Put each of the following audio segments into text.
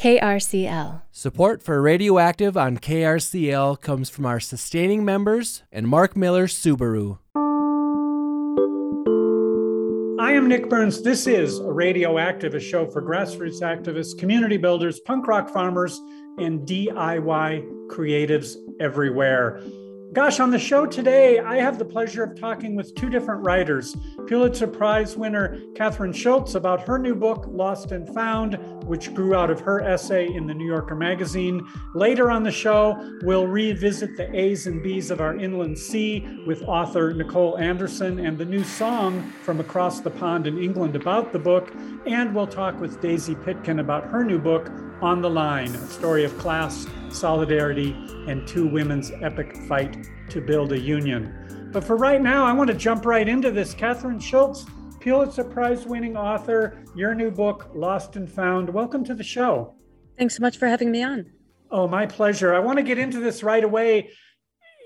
KRCL. Support for Radioactive on KRCL comes from our sustaining members and Mark Miller Subaru. I am Nick Burns. This is a Radioactive, a show for grassroots activists, community builders, punk rock farmers, and DIY creatives everywhere. Gosh, on the show today, I have the pleasure of talking with two different writers. Pulitzer Prize winner Kathryn Schulz about her new book, Lost and Found, which grew out of her essay in the New Yorker magazine. Later on the show, we'll revisit the A's and B's of our inland sea with author Nicole Anderson and the new song from across the pond in England about the book. And we'll talk with Daisy Pitkin about her new book, On the Line, a story of class solidarity, and two women's epic fight to build a union. But for right now, I want to jump right into this. Kathryn Schulz, Pulitzer Prize winning author, your new book, Lost and Found. Welcome to the show. Thanks so much for having me on. Oh, my pleasure. I want to get into this right away.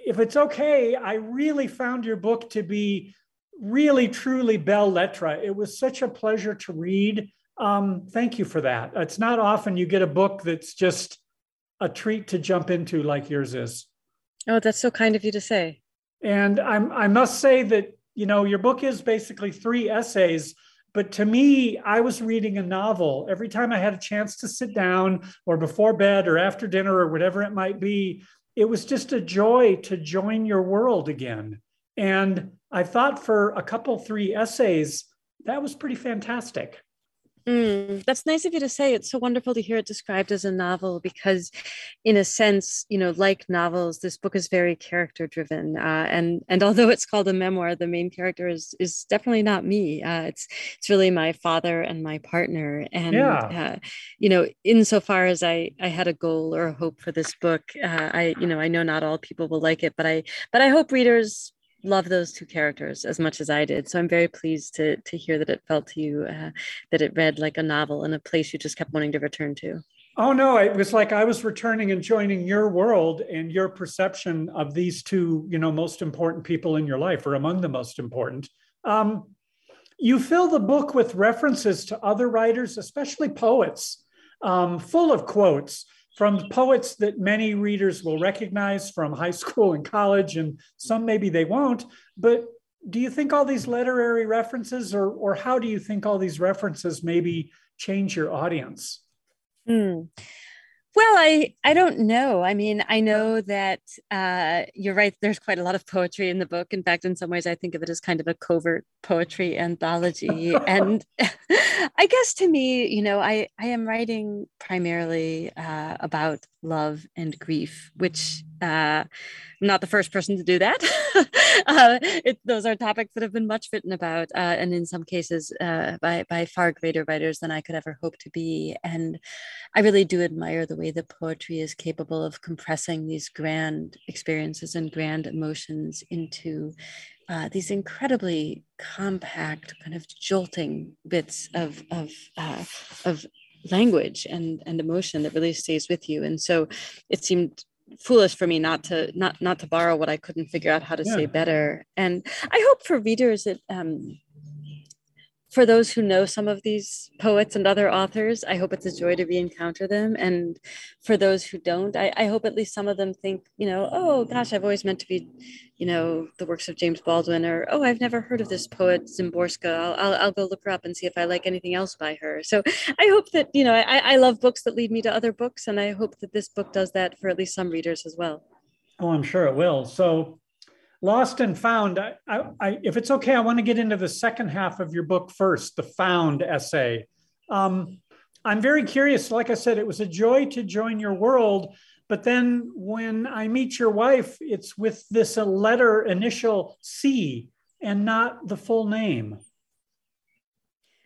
If it's okay, I really found your book to be really, truly belle lettre. It was such a pleasure to read. Um, thank you for that. It's not often you get a book that's just a treat to jump into like yours is. Oh, that's so kind of you to say. And I'm, I must say that, you know, your book is basically three essays, but to me, I was reading a novel. Every time I had a chance to sit down or before bed or after dinner or whatever it might be, it was just a joy to join your world again. And I thought for a couple, three essays, that was pretty fantastic. Mm, that's nice of you to say. It's so wonderful to hear it described as a novel because, in a sense, you know, like novels, this book is very character driven. Uh, and and although it's called a memoir, the main character is is definitely not me. Uh, it's it's really my father and my partner. And yeah. uh, you know, insofar as I I had a goal or a hope for this book, uh, I you know I know not all people will like it, but I but I hope readers love those two characters as much as I did. So I'm very pleased to to hear that it felt to you uh, that it read like a novel and a place you just kept wanting to return to. Oh no, it was like I was returning and joining your world and your perception of these two, you know, most important people in your life, or among the most important. Um, you fill the book with references to other writers, especially poets, um, full of quotes from poets that many readers will recognize from high school and college, and some maybe they won't. But do you think all these literary references, or, or how do you think all these references maybe change your audience? Mm. Well, I I don't know. I mean, I know that uh, you're right. There's quite a lot of poetry in the book. In fact, in some ways, I think of it as kind of a covert poetry anthology. and I guess to me, you know, I I am writing primarily uh, about love and grief, which uh, I'm not the first person to do that. uh, it, those are topics that have been much written about, uh, and in some cases uh, by, by far greater writers than I could ever hope to be. And I really do admire the way that poetry is capable of compressing these grand experiences and grand emotions into uh, these incredibly compact, kind of jolting bits of of uh, of language and and emotion that really stays with you. And so, it seemed foolish for me not to not not to borrow what I couldn't figure out how to yeah. say better. And I hope for readers that um, for those who know some of these poets and other authors, I hope it's a joy to re-encounter them. And for those who don't, I, I, hope at least some of them think, you know, oh gosh, I've always meant to be, you know, the works of James Baldwin, or oh, I've never heard of this poet Szymborska. I'll, I'll, I'll go look her up and see if I like anything else by her. So I hope that, you know, I, I love books that lead me to other books, and I hope that this book does that for at least some readers as well. Oh, I'm sure it will. So Lost and Found. I, I, if it's okay, I want to get into the second half of your book first, the Found essay. Um, I'm very curious. Like I said, it was a joy to join your world. But then when I meet your wife, it's with this letter initial C and not the full name.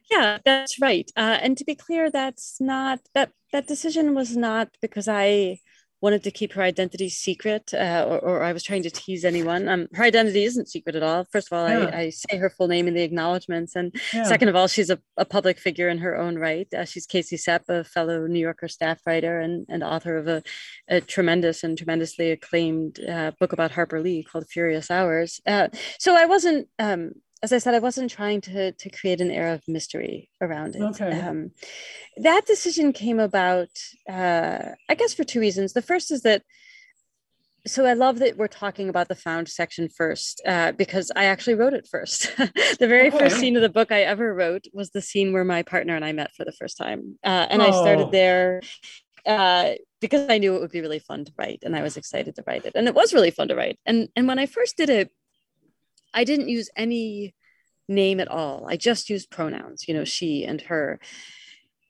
Yeah, that's right. Uh, and to be clear, that's not that that decision was not because I wanted to keep her identity secret uh, or, or, I was trying to tease anyone. Um, her identity isn't secret at all. First of all, yeah. I, I, say her full name in the acknowledgments. And yeah. second of all, she's a, a, public figure in her own right. Uh, she's Casey Cep, a fellow New Yorker staff writer and, and author of a, a tremendous and tremendously acclaimed uh, book about Harper Lee called Furious Hours. Uh, so I wasn't um, as I said, I wasn't trying to to create an air of mystery around it. Okay. Um, that decision came about, uh, I guess, for two reasons. The first is that so I love that we're talking about the found section first uh, because I actually wrote it first. the very Okay. first scene of the book I ever wrote was the scene where my partner and I met for the first time, uh, and I Oh. started there uh, because I knew it would be really fun to write, and I was excited to write it, and it was really fun to write. And and when I first did it, I didn't use any name at all. I just used pronouns, you know, she and her,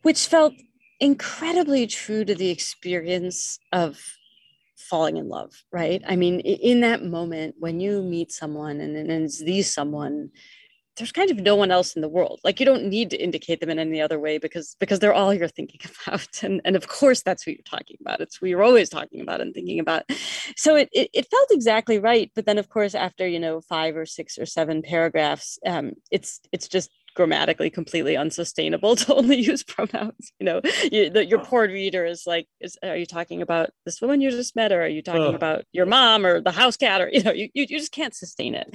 which felt incredibly true to the experience of falling in love, right? I mean, in that moment when you meet someone and, and it's the someone, there's kind of no one else in the world. Like you don't need to indicate them in any other way because because they're all you're thinking about. And and of course that's who you're talking about. It's who you're always talking about and thinking about. So it it, it felt exactly right. But then of course after you know five or six or seven paragraphs, um, it's it's just grammatically completely unsustainable to only use pronouns you know? You, the, your poor reader is like is are you talking about this woman you just met or are you talking Ugh. about your mom or the house cat or you know you, you, you just can't sustain it.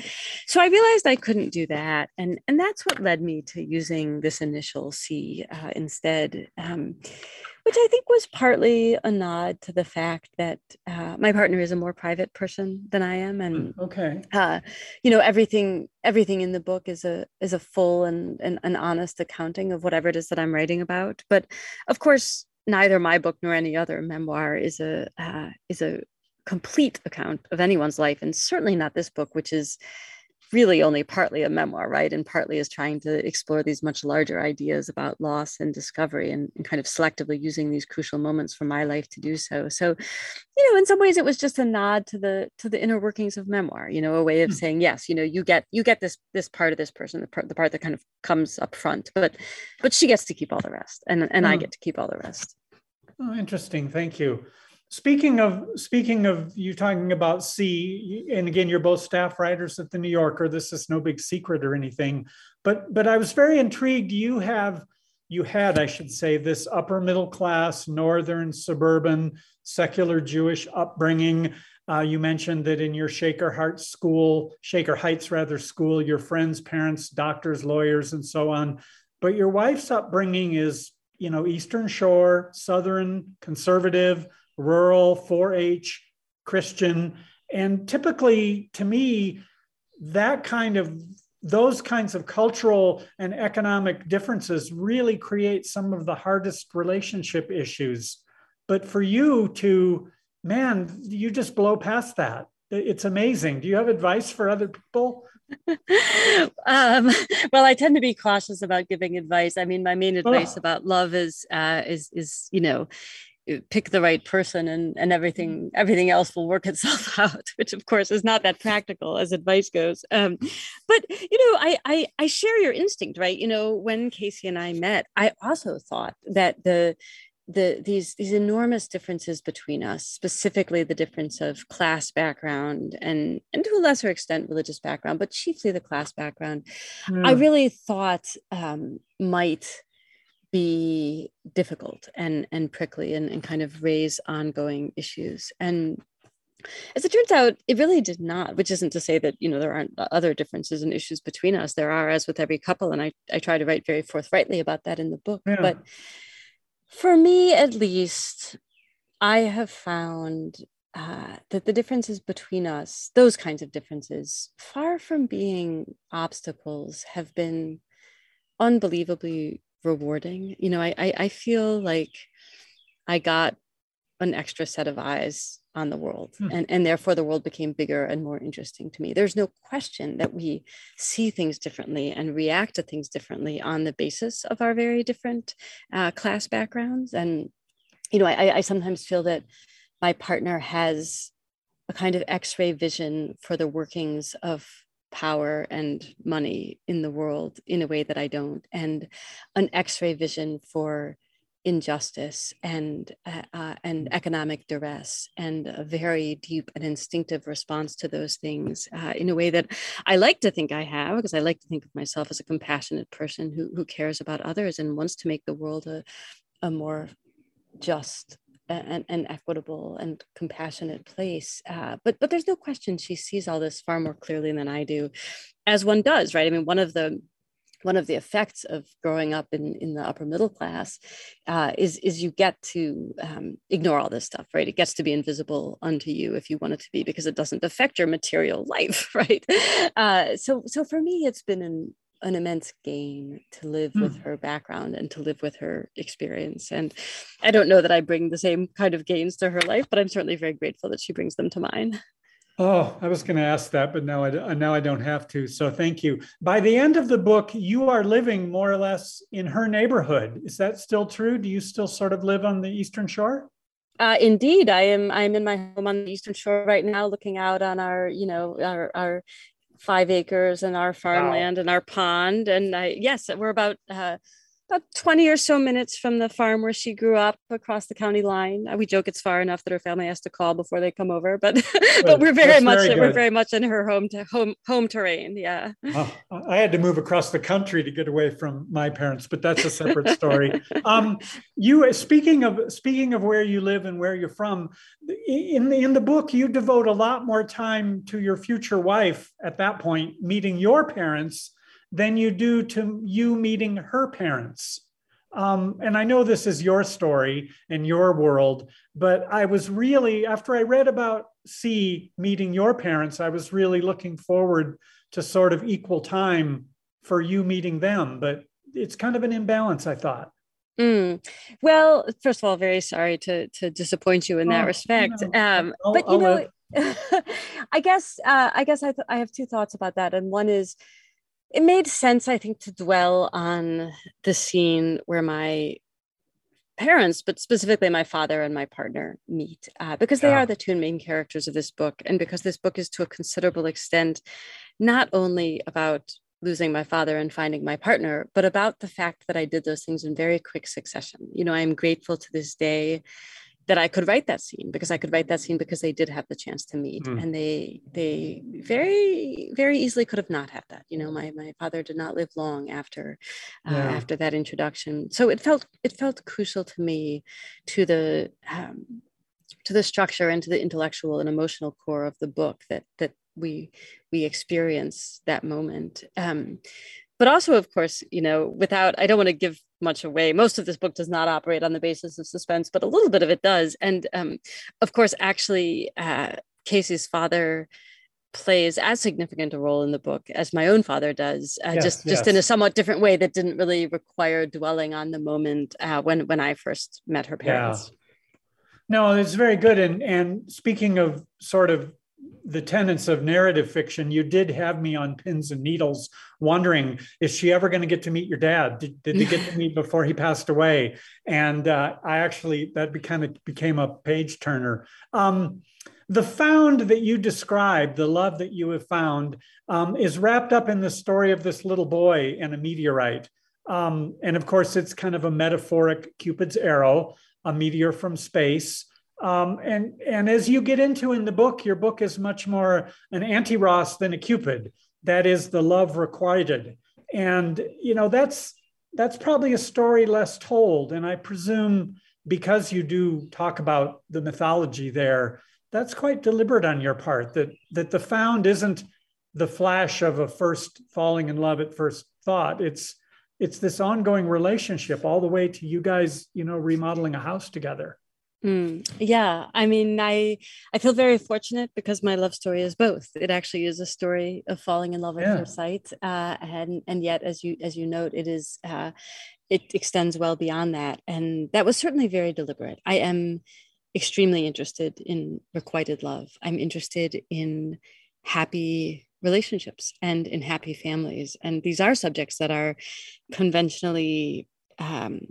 So i realized i couldn't do that and and that's what led me to using this initial c uh, instead. Um, which I think was partly a nod to the fact that uh, my partner is a more private person than I am, and Okay. uh, you know everything everything in the book is a is a full and, and an honest accounting of whatever it is that I'm writing about. But of course, neither my book nor any other memoir is a uh, is a complete account of anyone's life, and certainly not this book, which is really only partly a memoir, right? And partly is trying to explore these much larger ideas about loss and discovery and, and, kind of selectively using these crucial moments from my life to do so. So, you know, in some ways it was just a nod to the to the inner workings of memoir, you know, a way of Hmm. saying, yes, you know, you get you get this this part of this person, the part the part that kind of comes up front, but but she gets to keep all the rest and and I Hmm. get to keep all the rest. Oh, interesting. Thank you. Speaking of speaking of you talking about C, and again, you're both staff writers at the New Yorker. This is no big secret or anything, but but I was very intrigued. You have you had, I should say, this upper middle class, northern, suburban, secular Jewish upbringing. Uh, you mentioned that in your Shaker Heights school, Shaker Heights rather school, your friends, parents, doctors, lawyers, and so on. But your wife's upbringing is, you know, Eastern Shore, Southern, conservative rural 4-H Christian. And typically, to me, that kind of those kinds of cultural and economic differences really create some of the hardest relationship issues. But for you to, man, you just blow past that. It's amazing. Do you have advice for other people? um, well, I tend to be cautious about giving advice. I mean, my main advice oh. about love is uh, is is you know pick the right person and and everything everything else will work itself out which of course is not that practical as advice goes. Um, but you know I, I i share your instinct right? You know when casey and i met i also thought that the the these these enormous differences between us specifically the difference of class background and and to a lesser extent religious background but chiefly the class background Hmm. i really thought um, might be difficult and and prickly and, and kind of raise ongoing issues. And as it turns out it really did not which isn't to say that you know there aren't other differences and issues between us. There are as with every couple and i, I try to write very forthrightly about that in the book. Yeah. but for me at least i have found uh, that the differences between us those kinds of differences far from being obstacles have been unbelievably rewarding. You know I, I i feel like i got an extra set of eyes on the world Hmm. and and therefore the world became bigger and more interesting to me. There's no question that we see things differently and react to things differently on the basis of our very different uh, class backgrounds. And you know I, I sometimes feel that my partner has a kind of x-ray vision for the workings of power and money in the world in a way that I don't, and an X-ray vision for injustice and uh, uh, and economic duress, and a very deep and instinctive response to those things uh, in a way that I like to think I have, because I like to think of myself as a compassionate person who who cares about others and wants to make the world a a more just an, equitable and compassionate place. Uh, but but there's no question she sees all this far more clearly than I do, as one does, right? I mean, one of the one of the effects of growing up in, in the upper middle class uh, is is you get to um, ignore all this stuff, right? It gets to be invisible unto you if you want it to be, because it doesn't affect your material life, right? Uh, so so for me, it's been an an immense gain to live mm. with her background and to live with her experience. And I don't know that I bring the same kind of gains to her life, but I'm certainly very grateful that she brings them to mine. Oh, I was going to ask that, but now I now I don't have to. So thank you. By the end of the book, you are living more or less in her neighborhood. Is that still true? Do you still sort of live on the Eastern Shore? Uh, indeed, I am. I'm in my home on the Eastern Shore right now, looking out on our, you know, our, our five acres and our farmland wow. and our pond. And I, yes, we're about uh, about 20 or so minutes from the farm where she grew up across the county line. Uh, we joke it's far enough that her family has to call before they come over, but but we're very much very we're very much in her home to home home terrain. Yeah. Oh, I had to move across the country to get away from my parents, but that's a separate story. um, you speaking of speaking of where you live and where you're from, in the, in the book you devote a lot more time to your future wife at that point meeting your parents than you do to you meeting her parents. Um, and I know this is your story and your world, but I was really, after I read about C meeting your parents, I was really looking forward to sort of equal time for you meeting them. But it's kind of an imbalance, I thought. Mm. Well, first of all, very sorry to to disappoint you in that oh, respect. No. Um, but you know, I guess uh, I guess I, th- I have two thoughts about that, and one is it made sense, I think, to dwell on the scene where my parents, but specifically my father and my partner meet, uh, because they yeah. are the two main characters of this book. And because this book is to a considerable extent not only about losing my father and finding my partner, but about the fact that I did those things in very quick succession. You know, I'm grateful to this day that I could write that scene because I could write that scene because they did have the chance to meet mm. and they they very very easily could have not had that you know my my father did not live long after uh, after that introduction. So it felt it felt crucial to me to the um, to the structure and to the intellectual and emotional core of the book that that we we experience that moment. Um, but also of course you know without i don't want to give much away most of this book does not operate on the basis of suspense but a little bit of it does and um, of course actually uh, casey's father plays as significant a role in the book as my own father does uh, yes, just just yes. in a somewhat different way that didn't really require dwelling on the moment uh, when when i first met her parents yeah. no it's very good and and speaking of sort of the tenets of narrative fiction, you did have me on pins and needles, wondering is she ever going to get to meet your dad? Did, did they get to meet before he passed away? And uh, I actually that kind of became a page turner. Um, the found that you described, the love that you have found, um, is wrapped up in the story of this little boy and a meteorite. Um, and of course, it's kind of a metaphoric Cupid's arrow, a meteor from space. Um, and and as you get into in the book, your book is much more an Anteros than a Cupid. That is the love requited, and you know that's that's probably a story less told. And I presume because you do talk about the mythology there, that's quite deliberate on your part. That that the found isn't the flash of a first falling in love at first thought. It's it's this ongoing relationship all the way to you guys, you know, remodeling a house together. Mm, yeah, I mean, I I feel very fortunate because my love story is both. It actually is a story of falling in love at yeah. first sight, uh, and and yet, as you as you note, it is uh, it extends well beyond that, and that was certainly very deliberate. I am extremely interested in requited love. I'm interested in happy relationships and in happy families, and these are subjects that are conventionally um,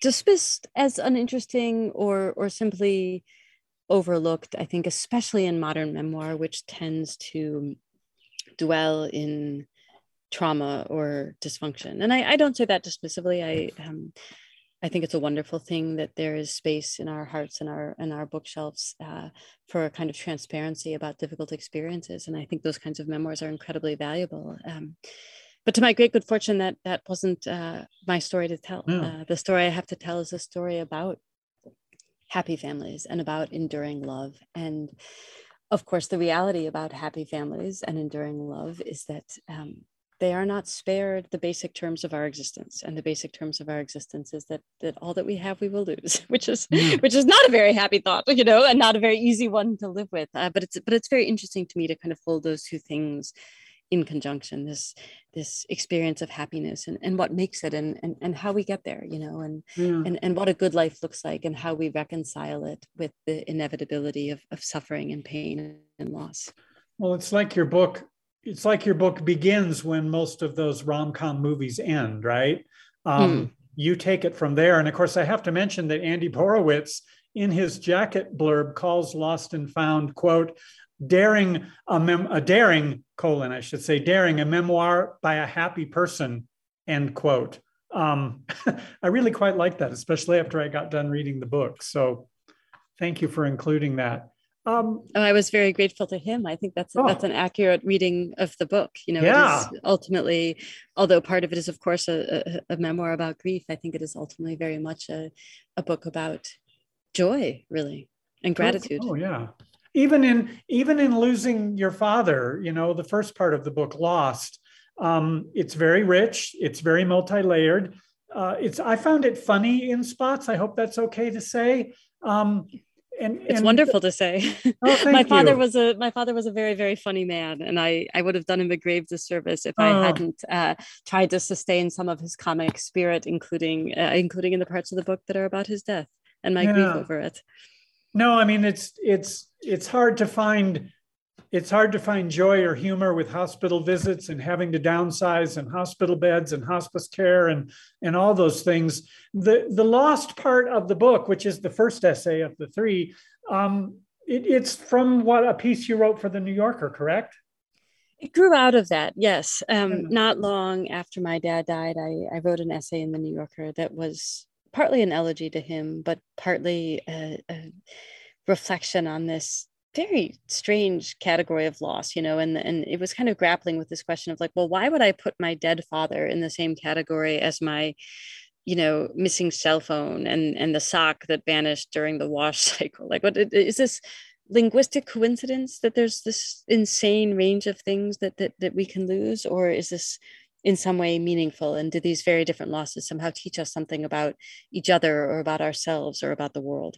dismissed as uninteresting or or simply overlooked i think especially in modern memoir which tends to dwell in trauma or dysfunction. And i, I don't say that dismissively. I um, i think it's a wonderful thing that there is space in our hearts and our and our bookshelves uh, for a kind of transparency about difficult experiences. And i think those kinds of memoirs are incredibly valuable. Um, but to my great good fortune, that that wasn't uh, my story to tell. Mm. Uh, the story I have to tell is a story about happy families and about enduring love. And of course, the reality about happy families and enduring love is that um, they are not spared the basic terms of our existence and the basic terms of our existence is that that all that we have we will lose which is mm. which is not a very happy thought you know and not a very easy one to live with uh, but it's but it's very interesting to me to kind of hold those two things in conjunction this this experience of happiness and, and what makes it and, and and how we get there you know and yeah. and and what a good life looks like and how we reconcile it with the inevitability of, of suffering and pain and loss well it's like your book it's like your book begins when most of those rom-com movies end right um, mm. you take it from there and of course i have to mention that andy borowitz in his jacket blurb calls lost and found quote daring a, mem- a daring colon i should say daring a memoir by a happy person end quote um, i really quite like that especially after i got done reading the book so thank you for including that um, oh, I was very grateful to him. I think that's oh. that's an accurate reading of the book. You know, yeah. it is ultimately, although part of it is, of course, a, a, a, memoir about grief. I think it is ultimately very much a, a book about joy, really, and gratitude. Oh, oh yeah, even in even in losing your father, you know, the first part of the book, Lost. Um, it's very rich. It's very multi-layered. Uh, it's I found it funny in spots. I hope that's okay to say. Um, and, it's wonderful to say. Oh, my father you. was a my father was a very very funny man, and I I would have done him a grave disservice if I oh. hadn't uh, tried to sustain some of his comic spirit, including uh, including in the parts of the book that are about his death and my yeah. grief over it. No, I mean it's it's it's hard to find it's hard to find joy or humor with hospital visits and having to downsize and hospital beds and hospice care and and all those things. The the lost part of the book which is the first essay of the three um, it, it's from what a piece you wrote for the new yorker correct? It grew out of that yes. Um, not long after my dad died I, I wrote an essay in the new yorker that was partly an elegy to him but partly a, a reflection on this very strange category of loss you know and and it was kind of grappling with this question of like well why would i put my dead father in the same category as my you know missing cell phone and and the sock that vanished during the wash cycle? Like what is this linguistic coincidence that there's this insane range of things that that, that we can lose? Or is this in some way meaningful and do these very different losses somehow teach us something about each other or about ourselves or about the world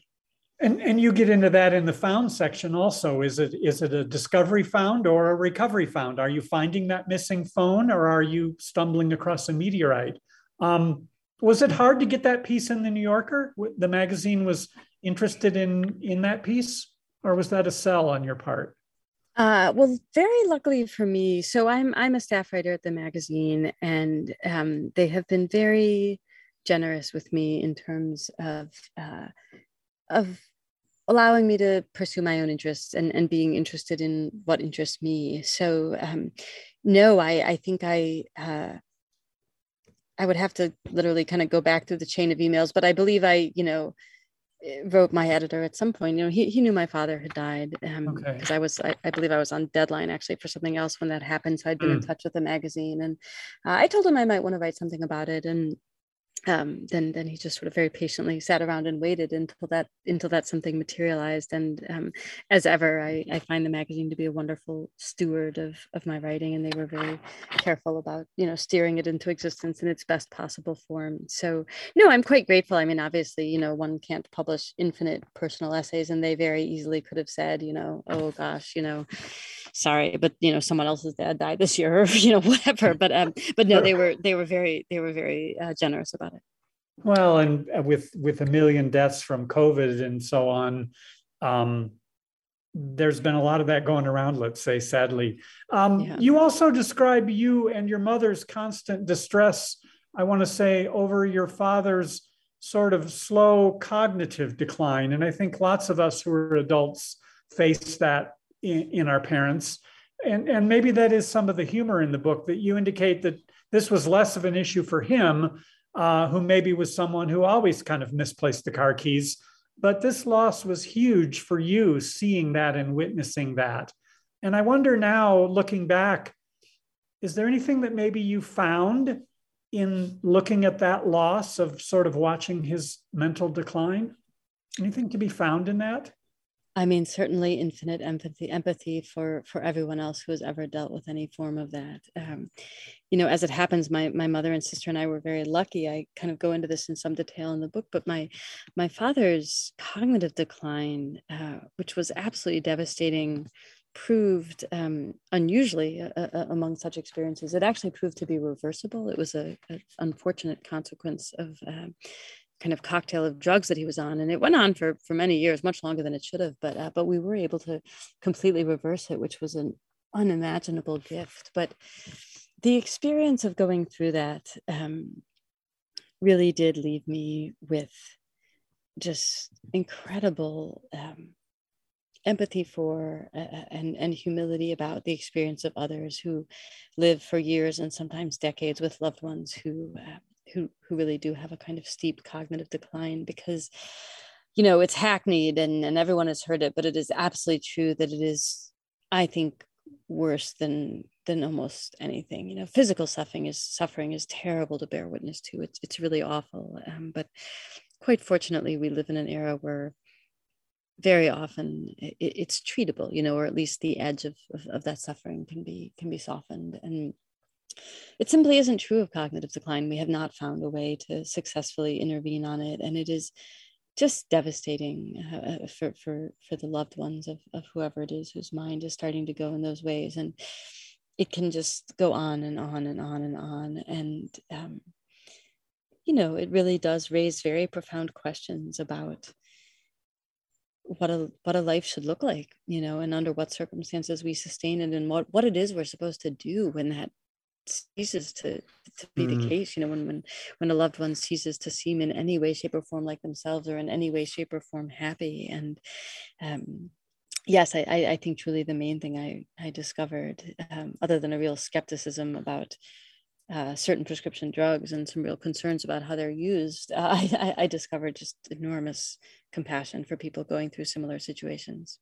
and and you get into that in the found section also. Is it is it a discovery found or a recovery found? Are you finding that missing phone or are you stumbling across a meteorite? Um, was it hard to get that piece in the New Yorker? The magazine was interested in in that piece, or was that a sell on your part? Uh, well, very luckily for me, so I'm I'm a staff writer at the magazine, and um, they have been very generous with me in terms of uh, of allowing me to pursue my own interests and, and being interested in what interests me. So um, no, I, I think I uh, I would have to literally kind of go back through the chain of emails, but I believe I, you know, wrote my editor at some point. You know, he, he knew my father had died because um, okay. I was, I, I, believe I was on deadline actually for something else when that happened. So I'd been mm. in touch with the magazine, and uh, I told him I might want to write something about it, and um, then then he just sort of very patiently sat around and waited until that until that something materialized. And um, as ever, I, I find the magazine to be a wonderful steward of of my writing, and they were very careful about you know steering it into existence in its best possible form. So no, I'm quite grateful. I mean, obviously, you know, one can't publish infinite personal essays, and they very easily could have said, you know, oh gosh, you know, sorry, but you know, someone else's dad died this year, or you know, whatever. But um, but no, they were they were very they were very uh, generous about it. Well, and uh, with with a million deaths from COVID and so on, um, there's been a lot of that going around. Let's say, sadly, um, yeah. you also describe you and your mother's constant distress. I want to say over your father's sort of slow cognitive decline, and I think lots of us who are adults face that in, in our parents. And, and maybe that is some of the humor in the book that you indicate that this was less of an issue for him, uh, who maybe was someone who always kind of misplaced the car keys. But this loss was huge for you, seeing that and witnessing that. And I wonder now, looking back, is there anything that maybe you found in looking at that loss of sort of watching his mental decline? anything to be found in that? I mean, certainly infinite empathy, empathy for for everyone else who has ever dealt with any form of that. Um, you know, as it happens, my my mother and sister and I were very lucky. I kind of go into this in some detail in the book, but my my father's cognitive decline, uh, which was absolutely devastating, proved um, unusually uh, uh, among such experiences. It actually proved to be reversible. It was a, a unfortunate consequence of uh, kind of cocktail of drugs that he was on and it went on for for many years much longer than it should have but uh, but we were able to completely reverse it which was an unimaginable gift. But the experience of going through that um, really did leave me with just incredible um, empathy for uh, uh, and and humility about the experience of others who live for years and sometimes decades with loved ones who uh, who who really do have a kind of steep cognitive decline because you know it's hackneyed and and everyone has heard it but it is absolutely true that it is i think worse than than almost anything. You know physical suffering is suffering is terrible to bear witness to. It's it's really awful. Um, but quite fortunately we live in an era where very often it, it's treatable you know or at least the edge of, of, of that suffering can be can be softened. And it simply isn't true of cognitive decline. We have not found a way to successfully intervene on it, and it is just devastating uh, for, for, for the loved ones of, of whoever it is whose mind is starting to go in those ways. And it can just go on and on and on and on. And, um, you know, it really does raise very profound questions about what a what a life should look like you know and under what circumstances we sustain it and what what it is we're supposed to do when that ceases to to be mm. the case you know when when when a loved one ceases to seem in any way shape or form like themselves or in any way shape or form happy and um yes i i think truly the main thing i i discovered um, other than a real skepticism about uh, certain prescription drugs and some real concerns about how they're used, uh, I, I discovered just enormous compassion for people going through similar situations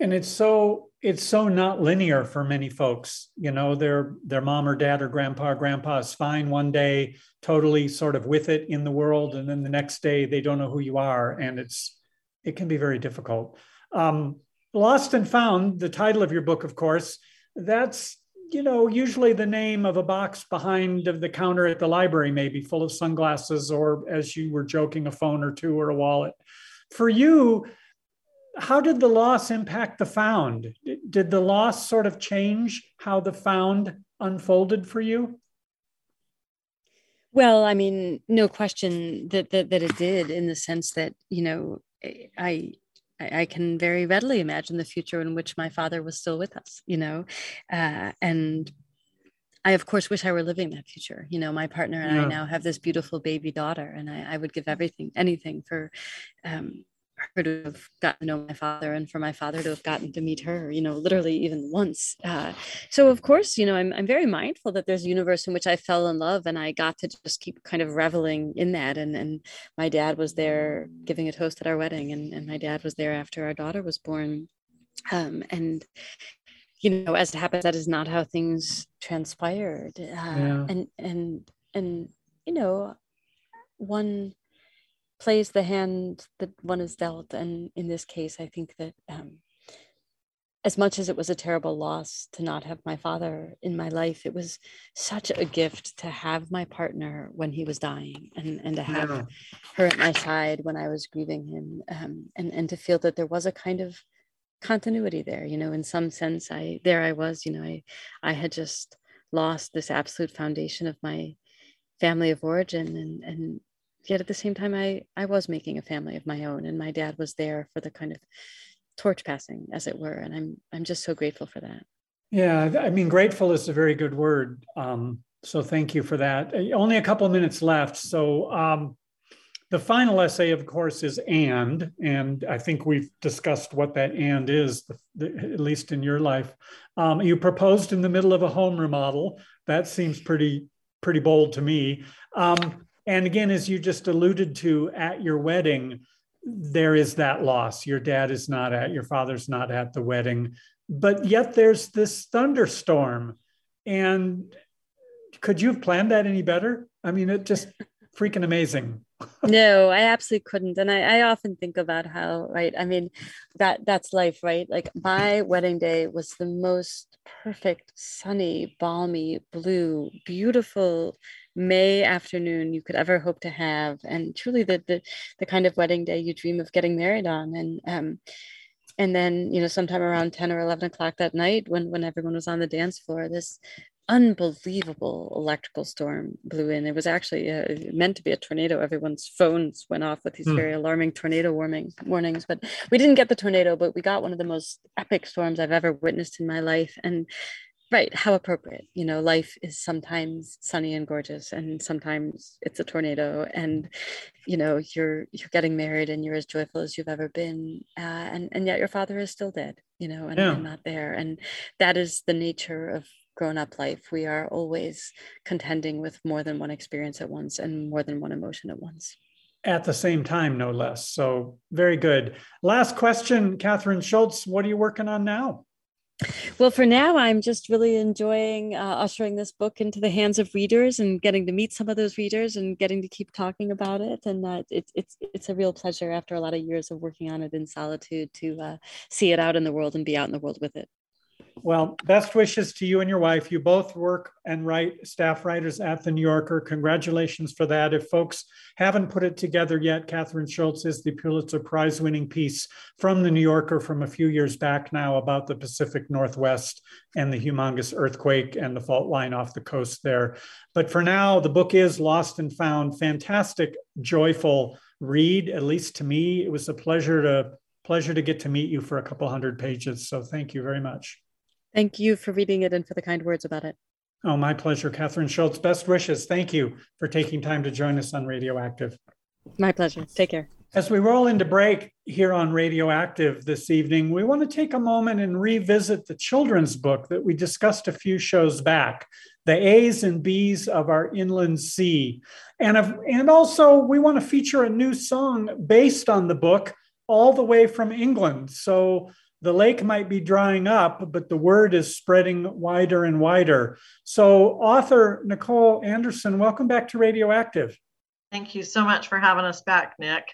and it's so it's so not linear for many folks you know their their mom or dad or grandpa or grandpa is fine one day totally sort of with it in the world and then the next day they don't know who you are and it's it can be very difficult. Um, lost and found the title of your book of course that's you know usually the name of a box behind of the counter at the library maybe full of sunglasses or as you were joking a phone or two or a wallet. For you how did the loss impact the found? Did the loss sort of change how the found unfolded for you? Well, I mean, no question that, that that it did in the sense that, you know, I I can very readily imagine the future in which my father was still with us, you know, uh, and I of course wish I were living that future. You know, my partner and yeah. I now have this beautiful baby daughter, and I, I would give everything, anything for um, her to have gotten to know my father and for my father to have gotten to meet her, you know, literally even once. Uh, so of course, you know, I'm, I'm very mindful that there's a universe in which I fell in love and I got to just keep kind of reveling in that. And, and my dad was there giving a toast at our wedding and, and my dad was there after our daughter was born. Um, and, you know, as it happens, that is not how things transpired. Uh, yeah. And, and, and, you know, one plays the hand that one is dealt. And in this case, I think that um, as much as it was a terrible loss to not have my father in my life, it was such a gift to have my partner when he was dying and, and to have her at my side when I was grieving him um, and, and to feel that there was a kind of continuity there, you know, in some sense, I, there I was, you know, I, I had just lost this absolute foundation of my family of origin and, and yet at the same time i i was making a family of my own and my dad was there for the kind of torch passing as it were and i'm i'm just so grateful for that. Yeah i mean grateful is a very good word um, so thank you for that. Uh, only a couple of minutes left so um, the final essay of course is and and i think we've discussed what that and is at least in your life. Um, you proposed in the middle of a home remodel. That seems pretty pretty bold to me. Um, and again, as you just alluded to at your wedding, there is that loss. Your dad is not at, your father's not at the wedding, but yet there's this thunderstorm. And could you have planned that any better? I mean, it just freaking amazing. no, I absolutely couldn't. And I, I often think about how, right? I mean, that that's life, right? Like my wedding day was the most perfect, sunny, balmy, blue, beautiful May afternoon you could ever hope to have, and truly the the, the kind of wedding day you dream of getting married on. And um, and then you know sometime around 10 or 11 o'clock that night when when everyone was on the dance floor this unbelievable electrical storm blew in. It was actually uh, meant to be a tornado. Everyone's phones went off with these mm. very alarming tornado warning, warnings, but we didn't get the tornado, but we got one of the most epic storms I've ever witnessed in my life. And right, how appropriate. You know, life is sometimes sunny and gorgeous, and sometimes it's a tornado. And you know, you're you're getting married, and you're as joyful as you've ever been, uh, and and yet your father is still dead. You know, and, yeah. and not there. And that is the nature of grown up life, we are always contending with more than one experience at once and more than one emotion at once. At the same time, no less. So, very good. Last question, Kathryn Schulz. What are you working on now? Well, for now, I'm just really enjoying uh, ushering this book into the hands of readers and getting to meet some of those readers and getting to keep talking about it. And uh, it's it's it's a real pleasure after a lot of years of working on it in solitude to uh, see it out in the world and be out in the world with it. Well, best wishes to you and your wife. You both work and write staff writers at the New Yorker. Congratulations for that. If folks haven't put it together yet, Kathryn Schulz is the Pulitzer Prize winning piece from the New Yorker from a few years back now about the Pacific Northwest and the humongous earthquake and the fault line off the coast there. But for now, the book is Lost and Found. Fantastic, joyful read, at least to me. It was a pleasure to pleasure to get to meet you for a couple hundred pages. So thank you very much. Thank you for reading it and for the kind words about it. Oh, my pleasure, Kathryn Schulz. Best wishes. Thank you for taking time to join us on Radioactive. My pleasure. Take care. As we roll into break here on Radioactive this evening, we want to take a moment and revisit the children's book that we discussed a few shows back, The A's and B's of Our Inland Sea. And, of, and also, we want to feature a new song based on the book, all the way from England. So the lake might be drying up, but the word is spreading wider and wider. So, author Nicole Anderson, welcome back to Radioactive. Thank you so much for having us back, Nick.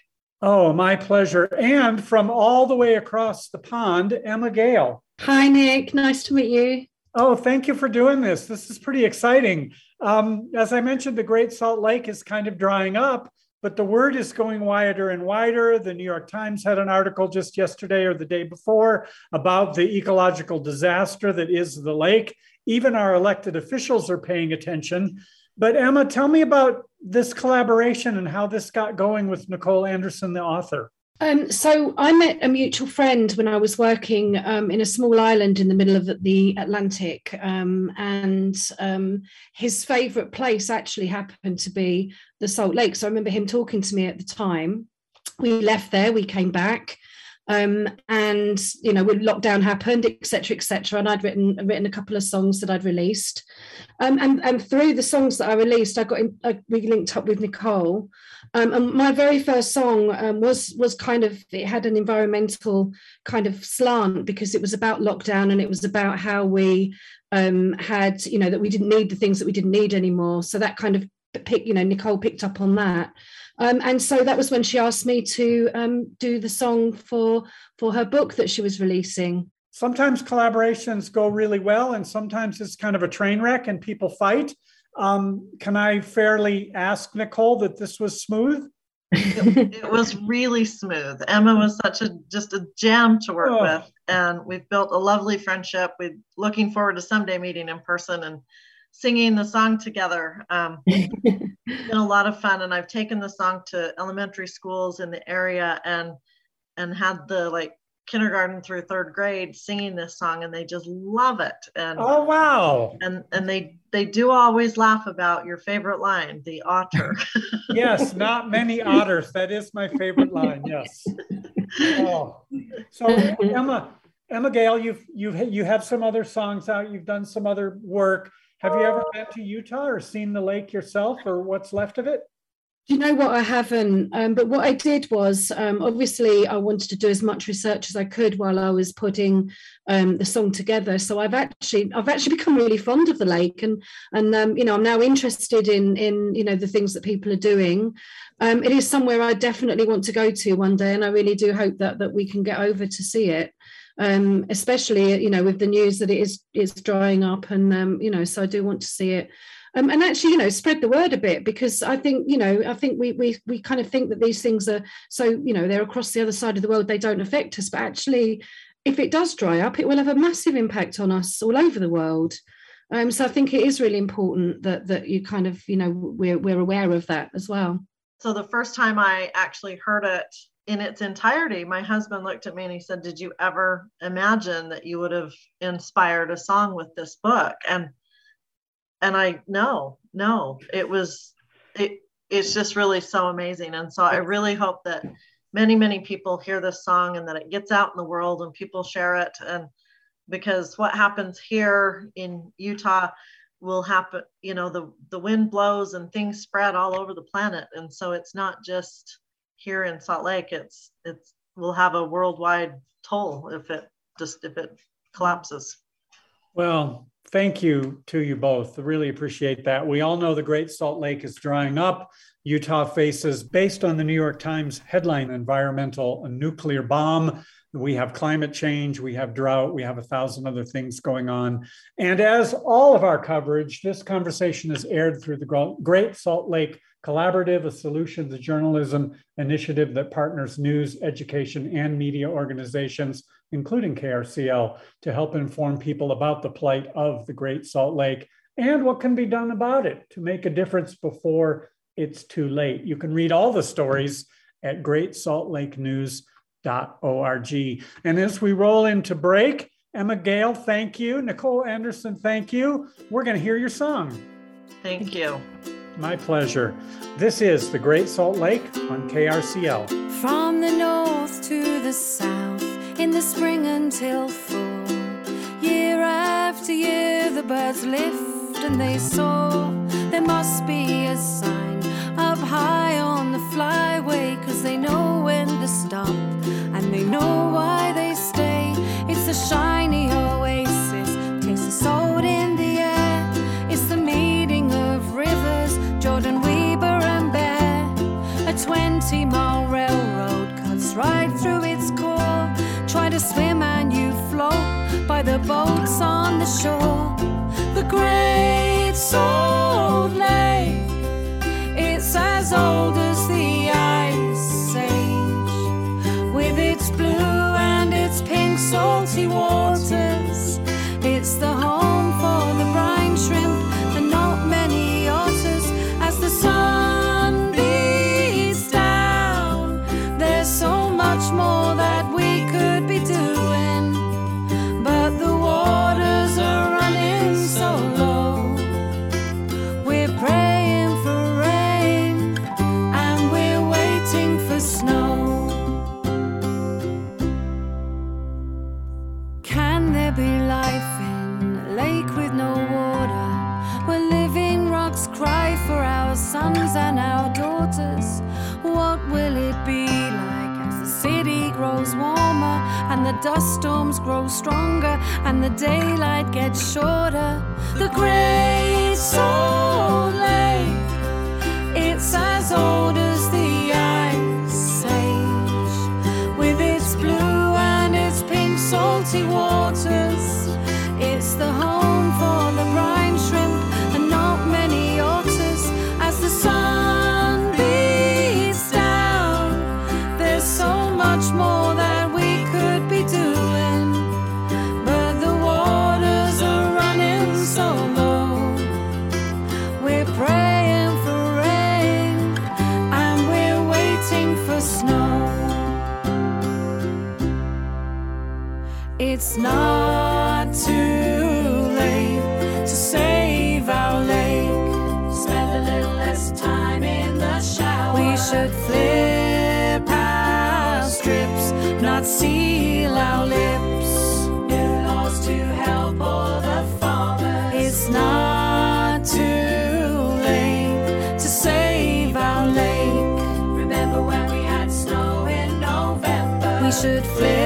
Oh, my pleasure. And from all the way across the pond, Emma Gale. Hi, Nick. Nice to meet you. Oh, thank you for doing this. This is pretty exciting. Um, as I mentioned, the Great Salt Lake is kind of drying up, but the word is going wider and wider. The New York Times had an article just yesterday or the day before about the ecological disaster that is the lake. Even our elected officials are paying attention. But Emma, tell me about this collaboration and how this got going with Nicole Anderson, the author. Um, so I met a mutual friend when I was working um, in a small island in the middle of the Atlantic, um, and um, his favourite place actually happened to be the Salt Lake. So I remember him talking to me at the time. We left there, we came back, um, and you know when lockdown happened etc etc and i'd written written a couple of songs that i'd released. Um, and, and through the songs that i released i got in, I, we linked up with nicole. Um, and my very first song um, was was kind of it had an environmental kind of slant because it was about lockdown and it was about how we um, had you know that we didn't need the things that we didn't need anymore. So that kind of pick you know nicole picked up on that um, and so that was when she asked me to um, do the song for for her book that she was releasing. Sometimes collaborations go really well, and sometimes it's kind of a train wreck and people fight. Um, can I fairly ask Nicole that this was smooth? it, it, was really smooth. Emma was such a just a gem to work oh. with, and we've built a lovely friendship. We're looking forward to someday meeting in person and singing the song together. Um, been a lot of fun, and I've taken the song to elementary schools in the area and and had the like kindergarten through third grade singing this song and they just love it. And oh wow. and and they they do always laugh about your favorite line the otter. Yes not many otters. That is my favorite line yes. Oh. So emma emma gale you've you've you have some other songs out. You've done some other work have you ever been to Utah or seen the lake yourself or what's left of it? You know what? I haven't. Um, but what I did was um, obviously I wanted to do as much research as I could while I was putting um, the song together. So I've actually I've actually become really fond of the lake, and and um, you know I'm now interested in in you know the things that people are doing. Um, it is somewhere I definitely want to go to one day, and I really do hope that that we can get over to see it. Um, especially you know with the news that it is is drying up, and you know so I do want to see it. Um, and actually you know spread the word a bit because i think you know i think we we we kind of think that these things are so you know they're across the other side of the world they don't affect us. But actually if it does dry up it will have a massive impact on us all over the world. Um, so i think it is really important that that you kind of you know we're, we're aware of that as well. So the first time i actually heard it in its entirety, my husband looked at me and he said, Did you ever imagine that you would have inspired a song with this book? And and I no, no, it was it it's just really so amazing. And so I really hope that many, many people hear this song and that it gets out in the world and people share it. And because what happens here in Utah will happen, you know, the, the wind blows and things spread all over the planet. And so it's not just here in Salt Lake, it's it's will have a worldwide toll if it just if it collapses. Well, thank you to you both. Really appreciate that. We all know the Great Salt Lake is drying up. Utah faces, based on the New York Times headline, environmental nuclear bomb. We have climate change, we have drought, we have a thousand other things going on. And as all of our coverage, this conversation is aired through the Great Salt Lake Collaborative, a solutions journalism initiative that partners news, education, and media organizations including KRCL, to help inform people about the plight of the Great Salt Lake and what can be done about it to make a difference before it's too late. You can read all the stories at greatsaltlakenews.org. And as we roll into break, Emma Gale, thank you. Nicole Anderson, thank you. We're going to hear your song. Thank you. My pleasure. This is the Great Salt Lake on KRCL. From the north to the south in the spring until fall. Year after year, the birds lift and they soar. There must be a sign up high on the flyway, cause they know when to stop and they know why they stay. It's a shiny oasis, tastes of salt in the air. It's the meeting of rivers, Jordan, Weber, and Bear. A 20 mile railroad cuts right through its core try to swim and you float by the boats on the shore. The great salt lake, it's as old as salty waters. Daylight gets shorter? The great should flip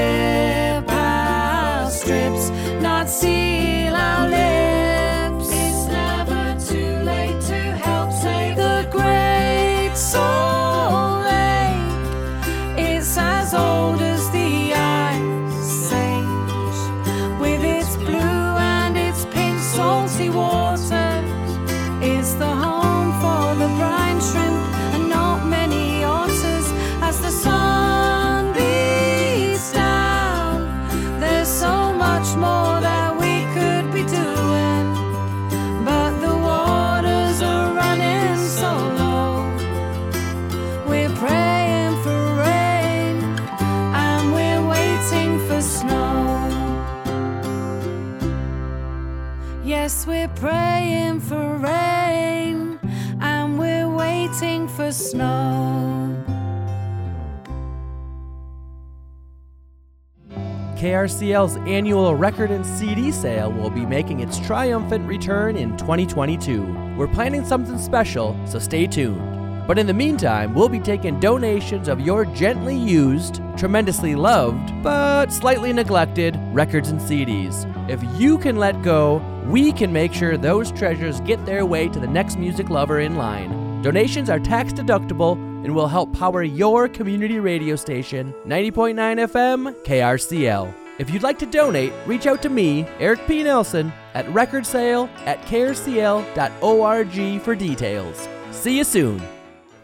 KRCL's annual record and CD sale will be making its triumphant return in 2022. We're planning something special, so stay tuned. But in the meantime, we'll be taking donations of your gently used, tremendously loved, but slightly neglected records and CDs. If you can let go, we can make sure those treasures get their way to the next music lover in line. Donations are tax deductible and will help power your community radio station, 90.9 FM KRCL. If you'd like to donate, reach out to me, Eric P. Nelson, at recordsale at krcl.org for details. See you soon.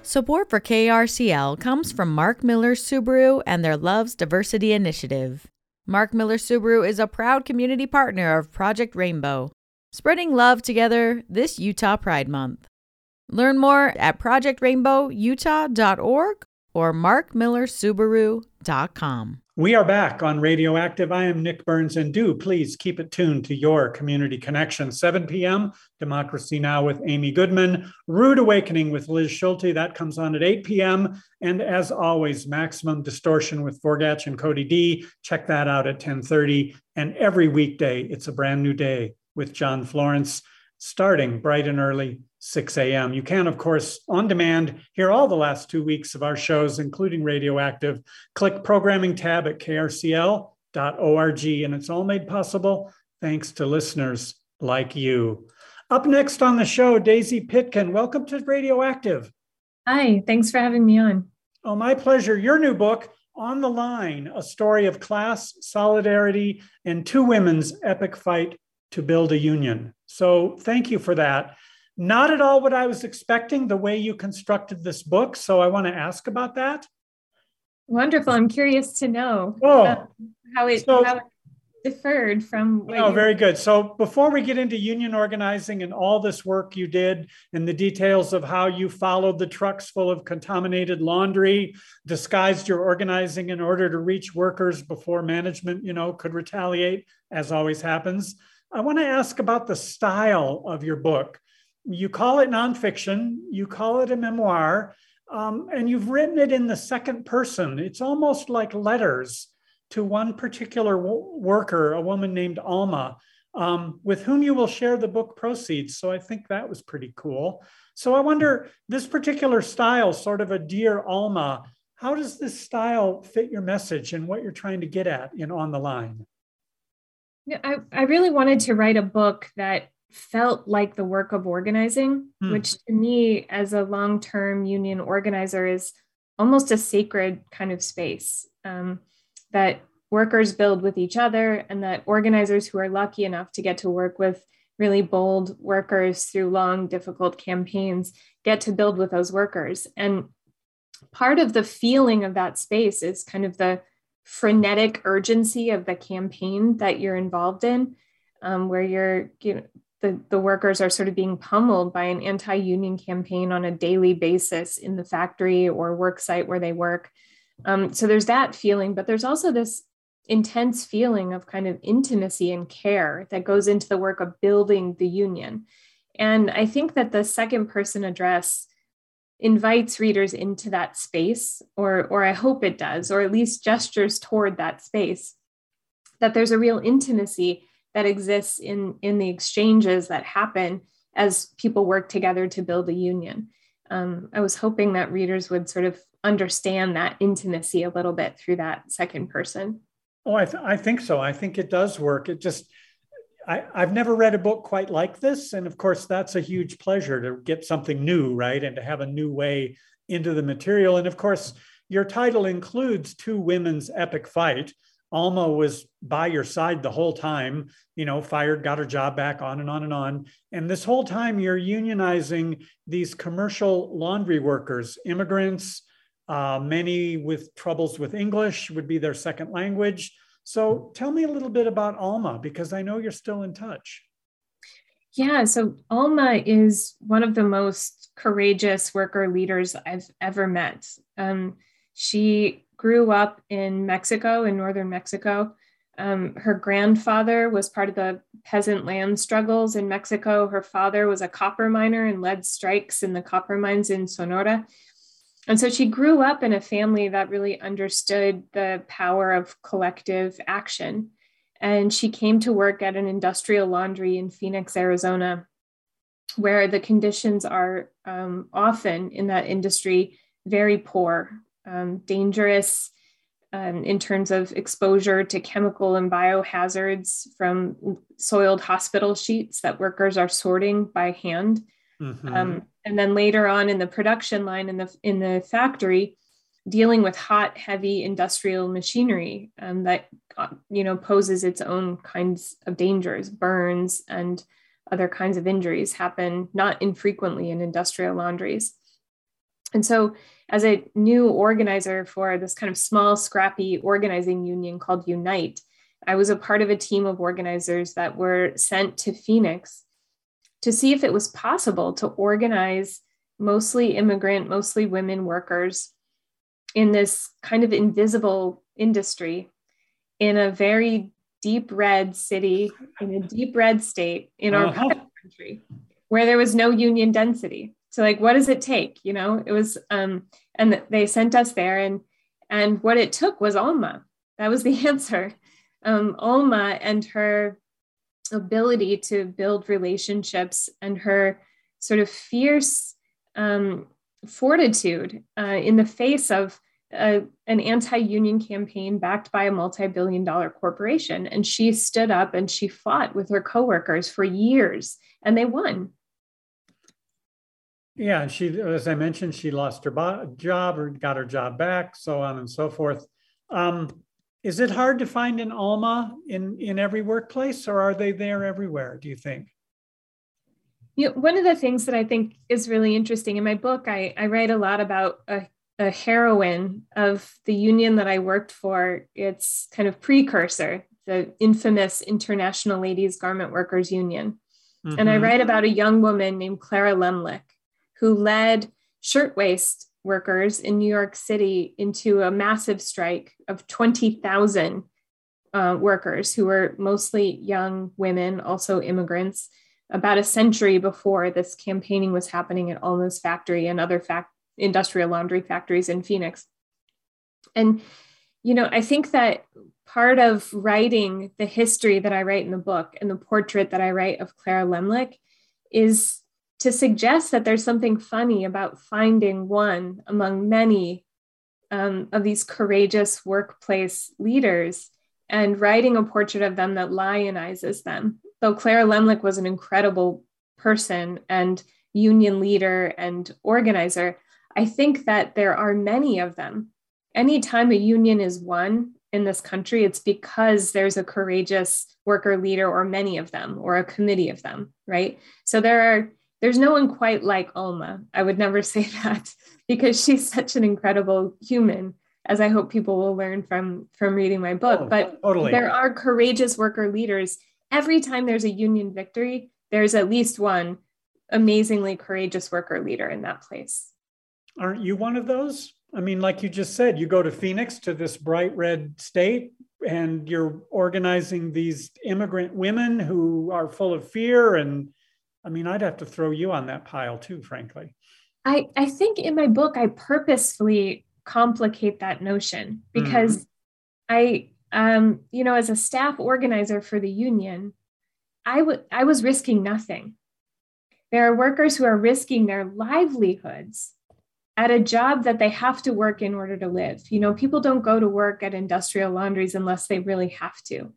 Support for KRCL comes from Mark Miller Subaru and their Loves Diversity Initiative. Mark Miller Subaru is a proud community partner of Project Rainbow, spreading love together this Utah Pride Month. Learn more at projectrainbowutah.org or markmillersubaru.com. We are back on Radioactive. I am Nick Burns, and do please keep it tuned to your community connection. 7 p.m., Democracy Now! with Amy Goodman, Rude Awakening with Liz Schulte. That comes on at 8 p.m. And as always, Maximum Distortion with Forgatch and Cody D. Check that out at 10:30. And every weekday, it's a brand new day with John Florence, starting bright and early 6 a.m. You can, of course, on demand, hear all the last two weeks of our shows, including Radioactive. Click Programming tab at krcl.org, and it's all made possible thanks to listeners like you. Up next on the show, Daisy Pitkin. Welcome to Radioactive. Hi, thanks for having me on. Oh, my pleasure. Your new book, On the Line, a story of class, solidarity, and two women's epic fight to build a union. So thank you for that. Not at all what I was expecting, the way you constructed this book. So I want to ask about that. Wonderful. I'm curious to know Oh, how, it, so- how it differed from Oh, very good. So before we get into union organizing and all this work you did and the details of how you followed the trucks full of contaminated laundry, disguised your organizing in order to reach workers before management, you know, could retaliate, as always happens. I want to ask about the style of your book. You call it nonfiction, you call it a memoir, um, and you've written it in the second person. It's almost like letters to one particular wo- worker, a woman named Alma, um, with whom you will share the book proceeds. So I think that was pretty cool. So I wonder this particular style, sort of a Dear Alma, how does this style fit your message and what you're trying to get at in On the Line? Yeah, I, I really wanted to write a book that felt like the work of organizing, Hmm. which to me, as a long term union organizer, is almost a sacred kind of space um, that workers build with each other, and that organizers who are lucky enough to get to work with really bold workers through long, difficult campaigns get to build with those workers. And part of the feeling of that space is kind of the frenetic urgency of the campaign that you're involved in, um, where you're, you know, the, the workers are sort of being pummeled by an anti-union campaign on a daily basis in the factory or work site where they work. Um, so there's that feeling, but there's also this intense feeling of kind of intimacy and care that goes into the work of building the union. And I think that the second person address invites readers into that space, or, or I hope it does, or at least gestures toward that space, that there's a real intimacy that exists in, in the exchanges that happen as people work together to build a union. um, I was hoping that readers would sort of understand that intimacy a little bit through that second person. Oh, I, th- I think so. I think it does work. It just, I, I've never read a book quite like this. And of course, that's a huge pleasure to get something new, right? And to have a new way into the material. And of course, your title includes two women's epic fight. Alma was by your side the whole time, you know, fired, got her job back, on and on and on. And this whole time, you're unionizing these commercial laundry workers, immigrants, uh, many with troubles with English would be their second language. So tell me a little bit about Alma, because I know you're still in touch. Yeah, so Alma is one of the most courageous worker leaders I've ever met. Um, she grew up in Mexico, in northern Mexico. Um, her grandfather was part of the peasant land struggles in Mexico. Her father was a copper miner and led strikes in the copper mines in Sonora. And so she grew up in a family that really understood the power of collective action. And she came to work at an industrial laundry in Phoenix, Arizona, where the conditions are um, often in that industry very poor um, dangerous um, in terms of exposure to chemical and biohazards from soiled hospital sheets that workers are sorting by hand. Mm-hmm. Um, and then later on in the production line in the in the factory, dealing with hot, heavy industrial machinery um, that uh, you know poses its own kinds of dangers, burns and other kinds of injuries happen not infrequently in industrial laundries. And so as a new organizer for this kind of small, scrappy organizing union called Unite, I was a part of a team of organizers that were sent to Phoenix to see if it was possible to organize mostly immigrant, mostly women workers in this kind of invisible industry in a very deep red city, in a deep red state in our uh-huh. country, where there was no union density so like what does it take you know? It was um and they sent us there and and what it took was alma. That was the answer. Um alma and her ability to build relationships and her sort of fierce um, fortitude uh, in the face of uh, an anti-union campaign backed by a multi-billion dollar corporation. And she stood up and she fought with her coworkers for years and they won yeah, and she, as I mentioned, she lost her bo- job or got her job back, so on and so forth. Um, is it hard to find an Alma in in every workplace, or are they there everywhere? Do you think? You know, one of the things that I think is really interesting in my book, I, I write a lot about a, a heroine of the union that I worked for. It's kind of precursor, the infamous International Ladies Garment Workers Union. Mm-hmm. And I mm-hmm. write about a young woman named Clara Lemlich who led shirtwaist workers in New York City into a massive strike of 20,000 uh, workers who were mostly young women, also immigrants, about a century before this campaigning was happening at Alma's factory and other fact- industrial laundry factories in Phoenix. And, you know, I think that part of writing the history that I write in the book and the portrait that I write of Clara Lemlich is to suggest that there's something funny about finding one among many um, of these courageous workplace leaders and writing a portrait of them that lionizes them. Though Clara Lemlich was an incredible person and union leader and organizer, I think that there are many of them. Anytime a union is won in this country, it's because there's a courageous worker leader or many of them or a committee of them, right? So there are there's no one quite like Alma. I would never say that because she's such an incredible human, as I hope people will learn from from reading my book. Oh, but totally. there are courageous worker leaders. Every time there's a union victory, there's at least one amazingly courageous worker leader in that place. Aren't you one of those? I mean, like you just said, you go to Phoenix to this bright red state and you're organizing these immigrant women who are full of fear and I mean, I'd have to throw you on that pile too, frankly. I, I think in my book, I purposefully complicate that notion because mm-hmm. I, um, you know, as a staff organizer for the union, I would I was risking nothing. There are workers who are risking their livelihoods at a job that they have to work in order to live. You know, people don't go to work at industrial laundries unless they really have to.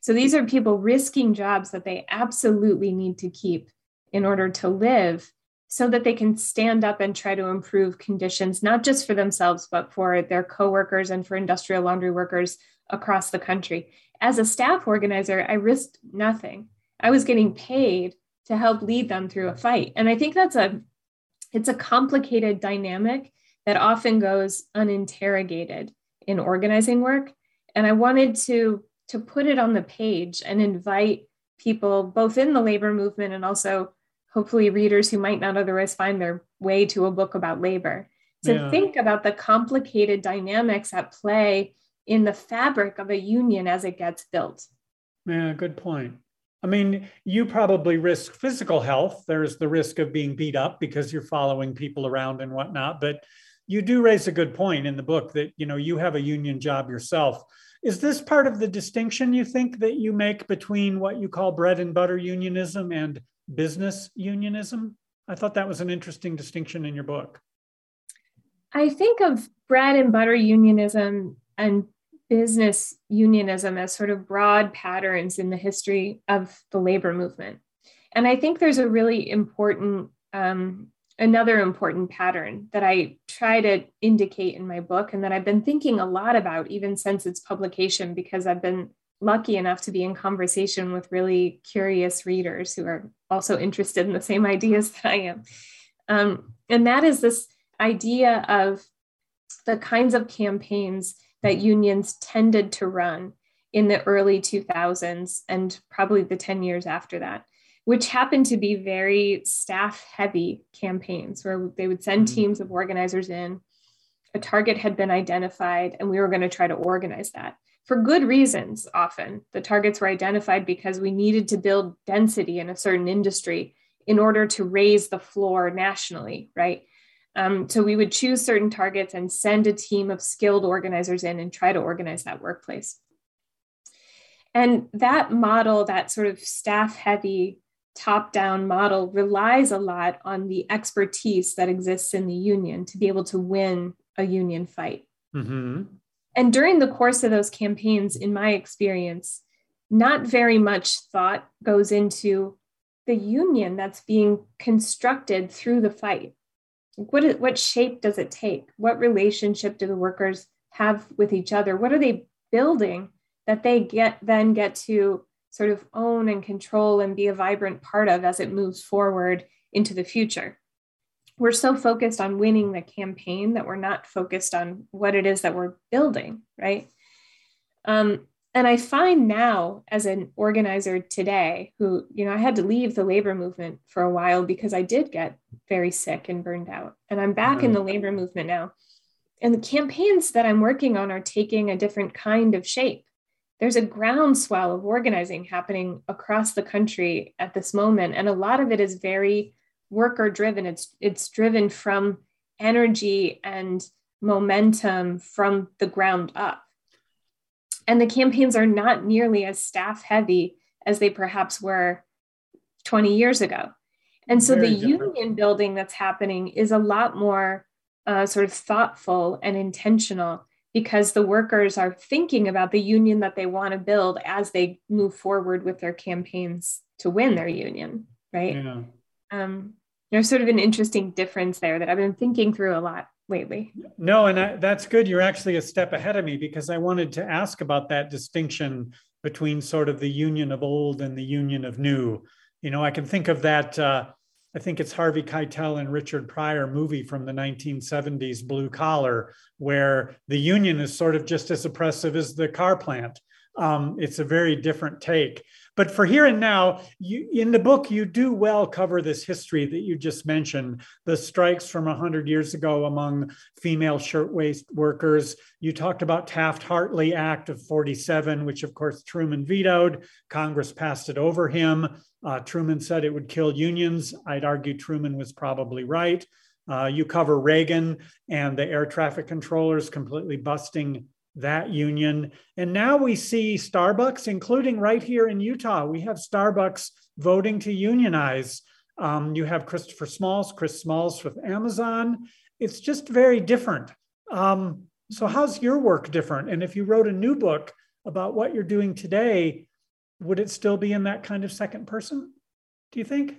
So these are people risking jobs that they absolutely need to keep in order to live so that they can stand up and try to improve conditions, not just for themselves, but for their coworkers and for industrial laundry workers across the country. As a staff organizer, I risked nothing. I was getting paid to help lead them through a fight. And I think that's a it's a complicated dynamic that often goes uninterrogated in organizing work. And I wanted to, to put it on the page and invite people, both in the labor movement and also hopefully readers who might not otherwise find their way to a book about labor, to yeah. think about the complicated dynamics at play in the fabric of a union as it gets built. Yeah, good point. I mean, you probably risk physical health. There's the risk of being beat up because you're following people around and whatnot. But you do raise a good point in the book that you know you have a union job yourself. Is this part of the distinction you think that you make between what you call bread and butter unionism and business unionism? I thought that was an interesting distinction in your book. I think of bread and butter unionism and business unionism as sort of broad patterns in the history of the labor movement. And I think there's a really important, um, another important pattern that I try to indicate in my book and that I've been thinking a lot about even since its publication, because I've been lucky enough to be in conversation with really curious readers who are also interested in the same ideas that I am. Um, and that is this idea of the kinds of campaigns that unions tended to run in the early 2000s and probably the 10 years after that, which happened to be very staff heavy campaigns where they would send mm-hmm. teams of organizers in. A target had been identified, and we were going to try to organize that for good reasons. Often the targets were identified because we needed to build density in a certain industry in order to raise the floor nationally, right? Um, so we would choose certain targets and send a team of skilled organizers in and try to organize that workplace. And that model, that sort of staff heavy, top down model, relies a lot on the expertise that exists in the union to be able to win a union fight. Mm-hmm. And during the course of those campaigns, in my experience, not very much thought goes into the union that's being constructed through the fight what, is, what shape does it take? What relationship do the workers have with each other? What are they building that they get then get to sort of own and control and be a vibrant part of as it moves forward into the future? We're so focused on winning the campaign that we're not focused on what it is that we're building, right? Um, and I find now as an organizer today, who, you know, I had to leave the labor movement for a while because I did get very sick and burned out. And I'm back mm-hmm. in the labor movement now. And the campaigns that I'm working on are taking a different kind of shape. There's a groundswell of organizing happening across the country at this moment. And a lot of it is very worker driven. It's it's driven from energy and momentum from the ground up and the campaigns are not nearly as staff heavy as they perhaps were 20 years ago. And so Very the different. union building that's happening is a lot more uh, sort of thoughtful and intentional because the workers are thinking about the union that they want to build as they move forward with their campaigns to win their union, right? Yeah. Um, there's sort of an interesting difference there that I've been thinking through a lot lately. No, and I, that's good. You're actually a step ahead of me because I wanted to ask about that distinction between sort of the union of old and the union of new. You know, I can think of that. Uh, I think it's Harvey Keitel and Richard Pryor movie from the 1970s, Blue Collar, where the union is sort of just as oppressive as the car plant. Um, it's a very different take. But for here and now, you, in the book, you do well cover this history that you just mentioned the strikes from 100 years ago among female shirtwaist workers. You talked about Taft Hartley Act of 47, which of course Truman vetoed. Congress passed it over him. Uh, Truman said it would kill unions. I'd argue Truman was probably right. Uh, you cover Reagan and the air traffic controllers completely busting that union. And now we see Starbucks, including right here in Utah, we have Starbucks voting to unionize. Um, you have Christopher Smalls, Chris Smalls with Amazon. It's just very different. Um, so, how's your work different? And if you wrote a new book about what you're doing today, would it still be in that kind of second person? Do you think?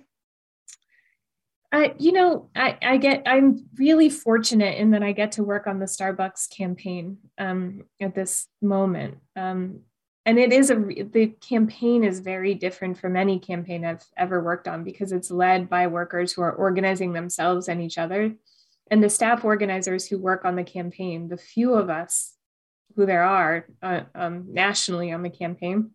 I, you know, I, I get, I'm really fortunate in that I get to work on the Starbucks campaign um, at this moment. Um, and it is a, the campaign is very different from any campaign I've ever worked on because it's led by workers who are organizing themselves and each other. And the staff organizers who work on the campaign, the few of us who there are uh, um, nationally on the campaign,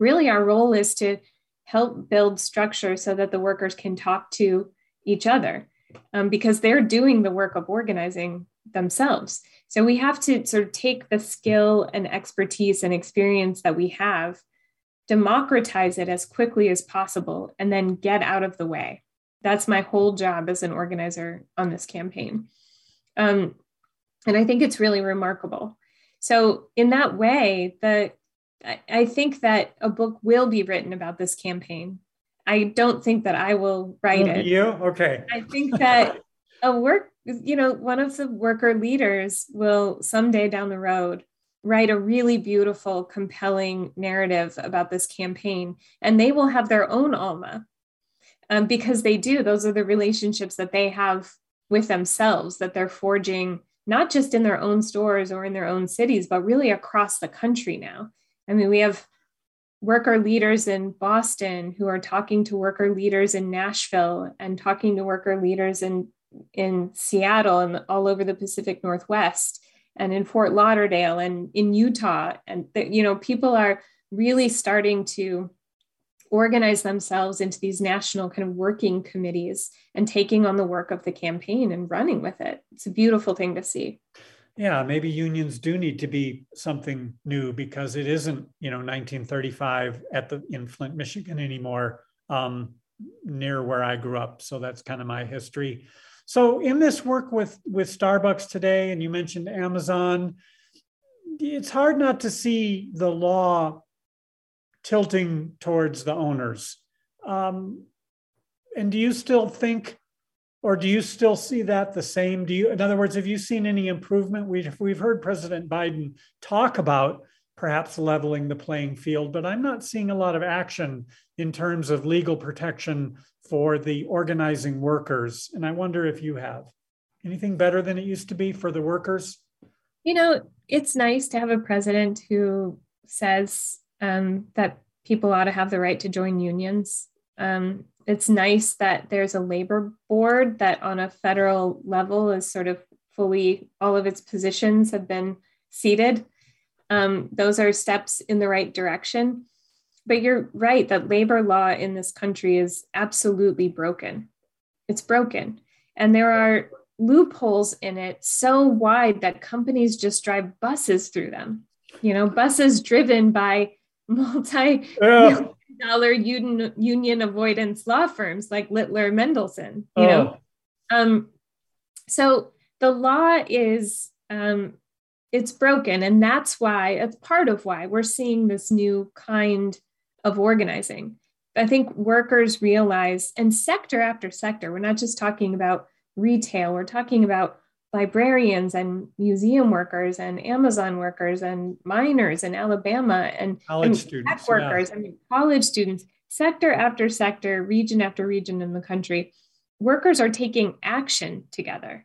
really our role is to help build structure so that the workers can talk to each other um, because they're doing the work of organizing themselves. So we have to sort of take the skill and expertise and experience that we have, democratize it as quickly as possible, and then get out of the way. That's my whole job as an organizer on this campaign. Um, and I think it's really remarkable. So, in that way, the I, think that a book will be written about this campaign. I don't think that I will write it. You okay? I think that a work, you know, one of the worker leaders will someday down the road write a really beautiful, compelling narrative about this campaign, and they will have their own Alma um, because they do. Those are the relationships that they have with themselves that they're forging, not just in their own stores or in their own cities, but really across the country now. I mean, we have worker leaders in Boston who are talking to worker leaders in Nashville and talking to worker leaders in, in Seattle and all over the Pacific Northwest and in Fort Lauderdale and in Utah. And, you know, people are really starting to organize themselves into these national kind of working committees and taking on the work of the campaign and running with it. It's a beautiful thing to see yeah maybe unions do need to be something new because it isn't you know 1935 at the in flint michigan anymore um, near where i grew up. So that's kind of my history. So in this work with with starbucks today and you mentioned amazon it's hard not to see the law tilting towards the owners. Um, and do you still think or do you still see that the same? Do you, in other words, have you seen any improvement? We've, we've heard President Biden talk about perhaps leveling the playing field, but I'm not seeing a lot of action in terms of legal protection for the organizing workers. And I wonder if you have anything better than it used to be for the workers? You know, it's nice to have a president who says um, that people ought to have the right to join unions. Um, it's nice that there's a labor board that on a federal level is sort of fully all of its positions have been seated. Um, those are steps in the right direction. But you're right that labor law in this country is absolutely broken. It's broken. And there are loopholes in it so wide that companies just drive buses through them. You know buses driven by multi dollar union, union avoidance law firms like Littler Mendelson, you oh. know. Um, so the law is um, it's broken, and that's why it's part of why we're seeing this new kind of organizing. I think workers realize, and sector after sector, we're not just talking about retail, we're talking about librarians and museum workers and Amazon workers and miners in Alabama and college and students, workers, yeah. I mean, college students, sector after sector, region after region in the country, workers are taking action together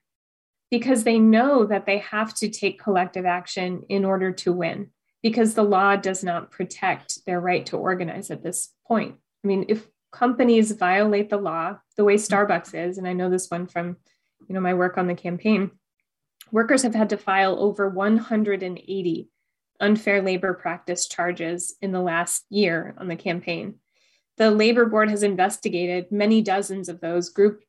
because they know that they have to take collective action in order to win because the law does not protect their right to organize at this point. I mean, if companies violate the law the way Starbucks is, and I know this one from you know my work on the campaign workers have had to file over 180 unfair labor practice charges in the last year on the campaign. The labor board has investigated many dozens of those, grouped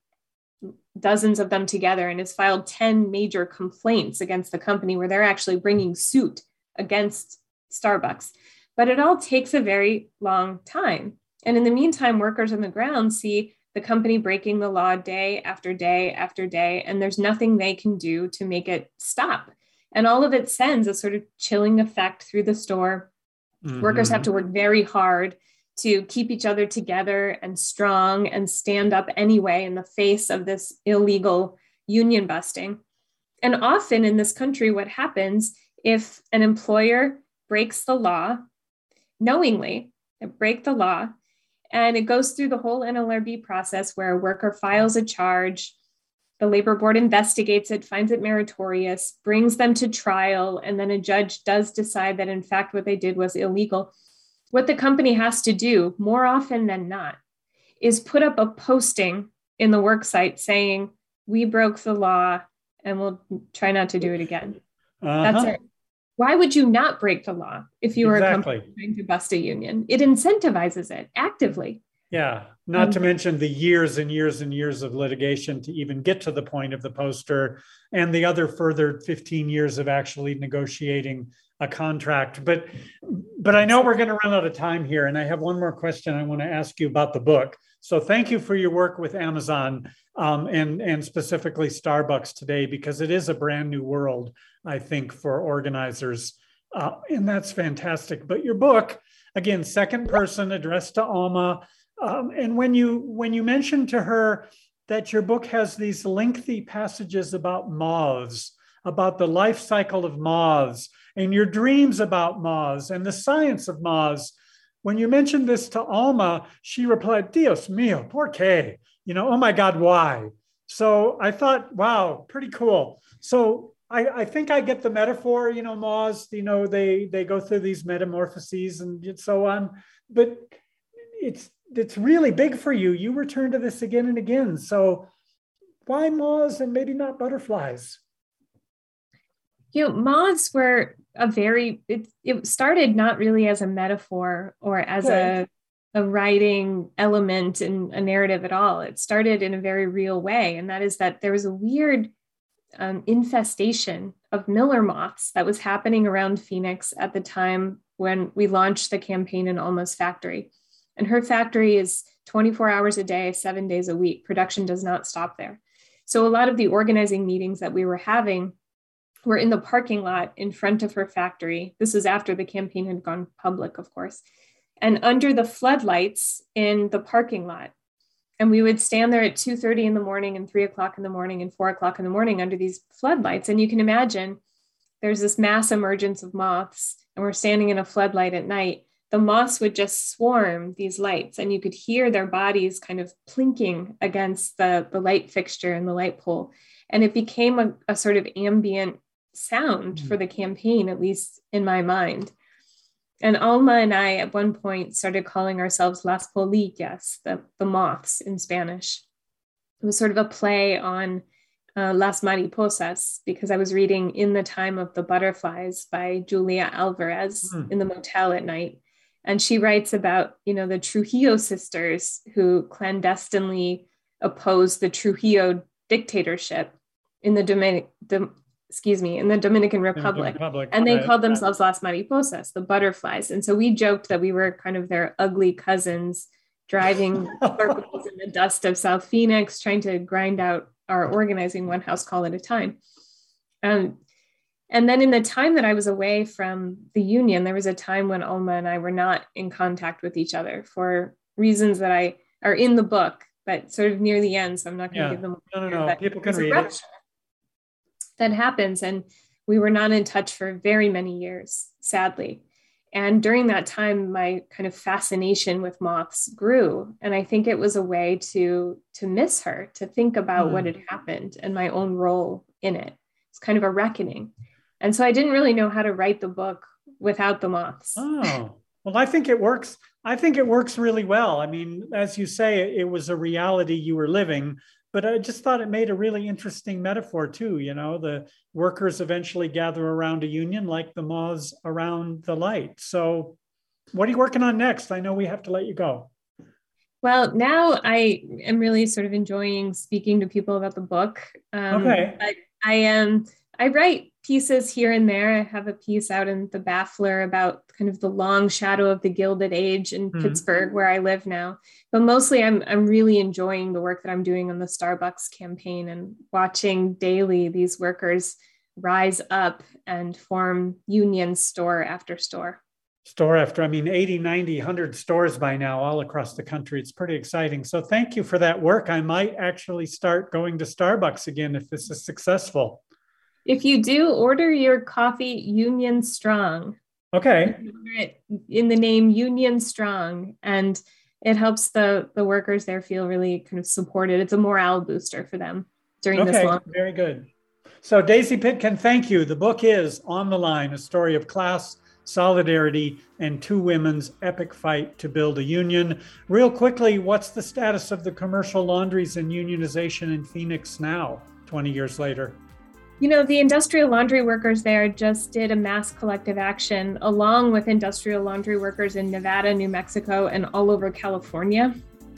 dozens of them together, and has filed 10 major complaints against the company where they're actually bringing suit against Starbucks. But it all takes a very long time. And in the meantime, workers on the ground see the company breaking the law day after day after day, and there's nothing they can do to make it stop. And all of it sends a sort of chilling effect through the store. Mm-hmm. Workers have to work very hard to keep each other together and strong and stand up anyway in the face of this illegal union busting. And often in this country, what happens if an employer breaks the law knowingly, they break the law, and it goes through the whole NLRB process where a worker files a charge, the labor board investigates it, finds it meritorious, brings them to trial, and then a judge does decide that in fact what they did was illegal. What the company has to do more often than not is put up a posting in the worksite saying, We broke the law and we'll try not to do it again. Uh-huh. That's it. Why would you not break the law if you were exactly. a company trying to bust a union? It incentivizes it actively. Yeah, not um, to mention the years and years and years of litigation to even get to the point of the poster and the other further 15 years of actually negotiating a contract. But but I know we're going to run out of time here and I have one more question I want to ask you about the book. So thank you for your work with Amazon um, and and specifically Starbucks today because it is a brand new world I think, for organizers. Uh, and that's fantastic. But your book, again, second person addressed to Alma. Um, and when you when you mentioned to her that your book has these lengthy passages about moths, about the life cycle of moths, and your dreams about moths and the science of moths. When you mentioned this to Alma, she replied, Dios mío, por qué? You know, oh my God, why? So I thought, wow, pretty cool. So I, I think I get the metaphor, you know, moths, you know, they they go through these metamorphoses and so on, but it's it's really big for you. You return to this again and again. So why moths and maybe not butterflies? You know, moths were a very it, it started not really as a metaphor or as a a writing element in a narrative at all. It started in a very real way, and that is that there was a weird um, infestation of miller moths that was happening around Phoenix at the time when we launched the campaign in Alma's factory. And her factory is 24 hours a day, seven days a week. Production does not stop there. So a lot of the organizing meetings that we were having were in the parking lot in front of her factory. This was after the campaign had gone public, of course. And under the floodlights in the parking lot, and we would stand there at 2.30 in the morning and 3 o'clock in the morning and 4 o'clock in the morning under these floodlights and you can imagine there's this mass emergence of moths and we're standing in a floodlight at night the moths would just swarm these lights and you could hear their bodies kind of plinking against the, the light fixture and the light pole and it became a, a sort of ambient sound mm-hmm. for the campaign at least in my mind and Alma and I at one point started calling ourselves Las Polillas, the, the moths in Spanish. It was sort of a play on uh, Las Mariposas because I was reading In the Time of the Butterflies by Julia Alvarez mm. in the motel at night. And she writes about, you know, the Trujillo sisters who clandestinely opposed the Trujillo dictatorship in the Dominic, excuse me, in the Dominican Republic. Republic and they right. called themselves Las Mariposas, the butterflies. And so we joked that we were kind of their ugly cousins driving circles in the dust of South Phoenix, trying to grind out our organizing one house call at a time. Um, and then in the time that I was away from the union, there was a time when Alma and I were not in contact with each other for reasons that I are in the book, but sort of near the end. So I'm not going to yeah. give them. No, no, no. People can read it that happens. And we were not in touch for very many years, sadly. And during that time, my kind of fascination with moths grew. And I think it was a way to, to miss her, to think about mm. what had happened and my own role in it. It's kind of a reckoning. And so I didn't really know how to write the book without the moths. Oh, well, I think it works. I think it works really well. I mean, as you say, it was a reality you were living, but I just thought it made a really interesting metaphor too. You know, the workers eventually gather around a union like the moths around the light. So, what are you working on next? I know we have to let you go. Well, now I am really sort of enjoying speaking to people about the book. Um, okay. I, I am. I write pieces here and there. I have a piece out in the Baffler about kind of the long shadow of the Gilded Age in mm-hmm. Pittsburgh, where I live now. But mostly, I'm I'm really enjoying the work that I'm doing on the Starbucks campaign and watching daily these workers rise up and form union store after store. store after, I mean, 80, 90, 100 stores by now all across the country. It's pretty exciting. So thank you for that work. I might actually start going to Starbucks again if this is successful. If you do, order your coffee Union Strong. Okay. In the name Union Strong. And it helps the, the workers there feel really kind of supported. It's a morale booster for them during okay, this long. Very good. So Daisy Pitkin, thank you. The book is On the Line, a story of class, solidarity, and two women's epic fight to build a union. Real quickly, what's the status of the commercial laundries and unionization in Phoenix now, 20 years later? You know, the industrial laundry workers there just did a mass collective action along with industrial laundry workers in Nevada, New Mexico, and all over California.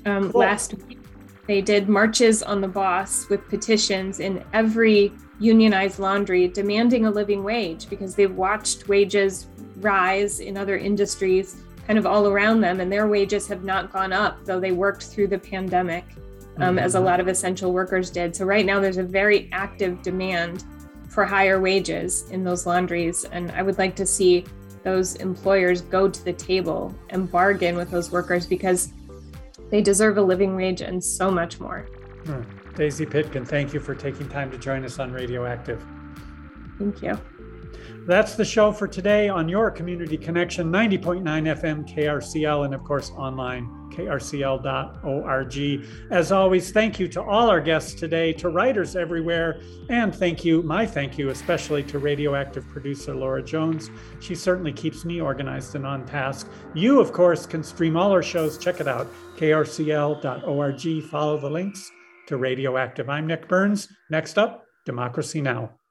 Um, cool. Last week, they did marches on the boss with petitions in every unionized laundry demanding a living wage because they've watched wages rise in other industries kind of all around them, and their wages have not gone up, though they worked through the pandemic. Um, as a mm-hmm. lot of essential workers did. So, right now, there's a very active demand for higher wages in those laundries. And I would like to see those employers go to the table and bargain with those workers because they deserve a living wage and so much more. Hmm. Daisy Pitkin, thank you for taking time to join us on Radioactive. Thank you. That's the show for today on your Community Connection 90.9 FM KRCL and, of course, online krcl.org. As always, thank you to all our guests today, to writers everywhere, and thank you, my thank you, especially to radioactive producer Laura Jones. She certainly keeps me organized and on task. You, of course, can stream all our shows. Check it out, krcl.org. Follow the links to Radioactive. I'm Nick Burns. Next up, Democracy Now!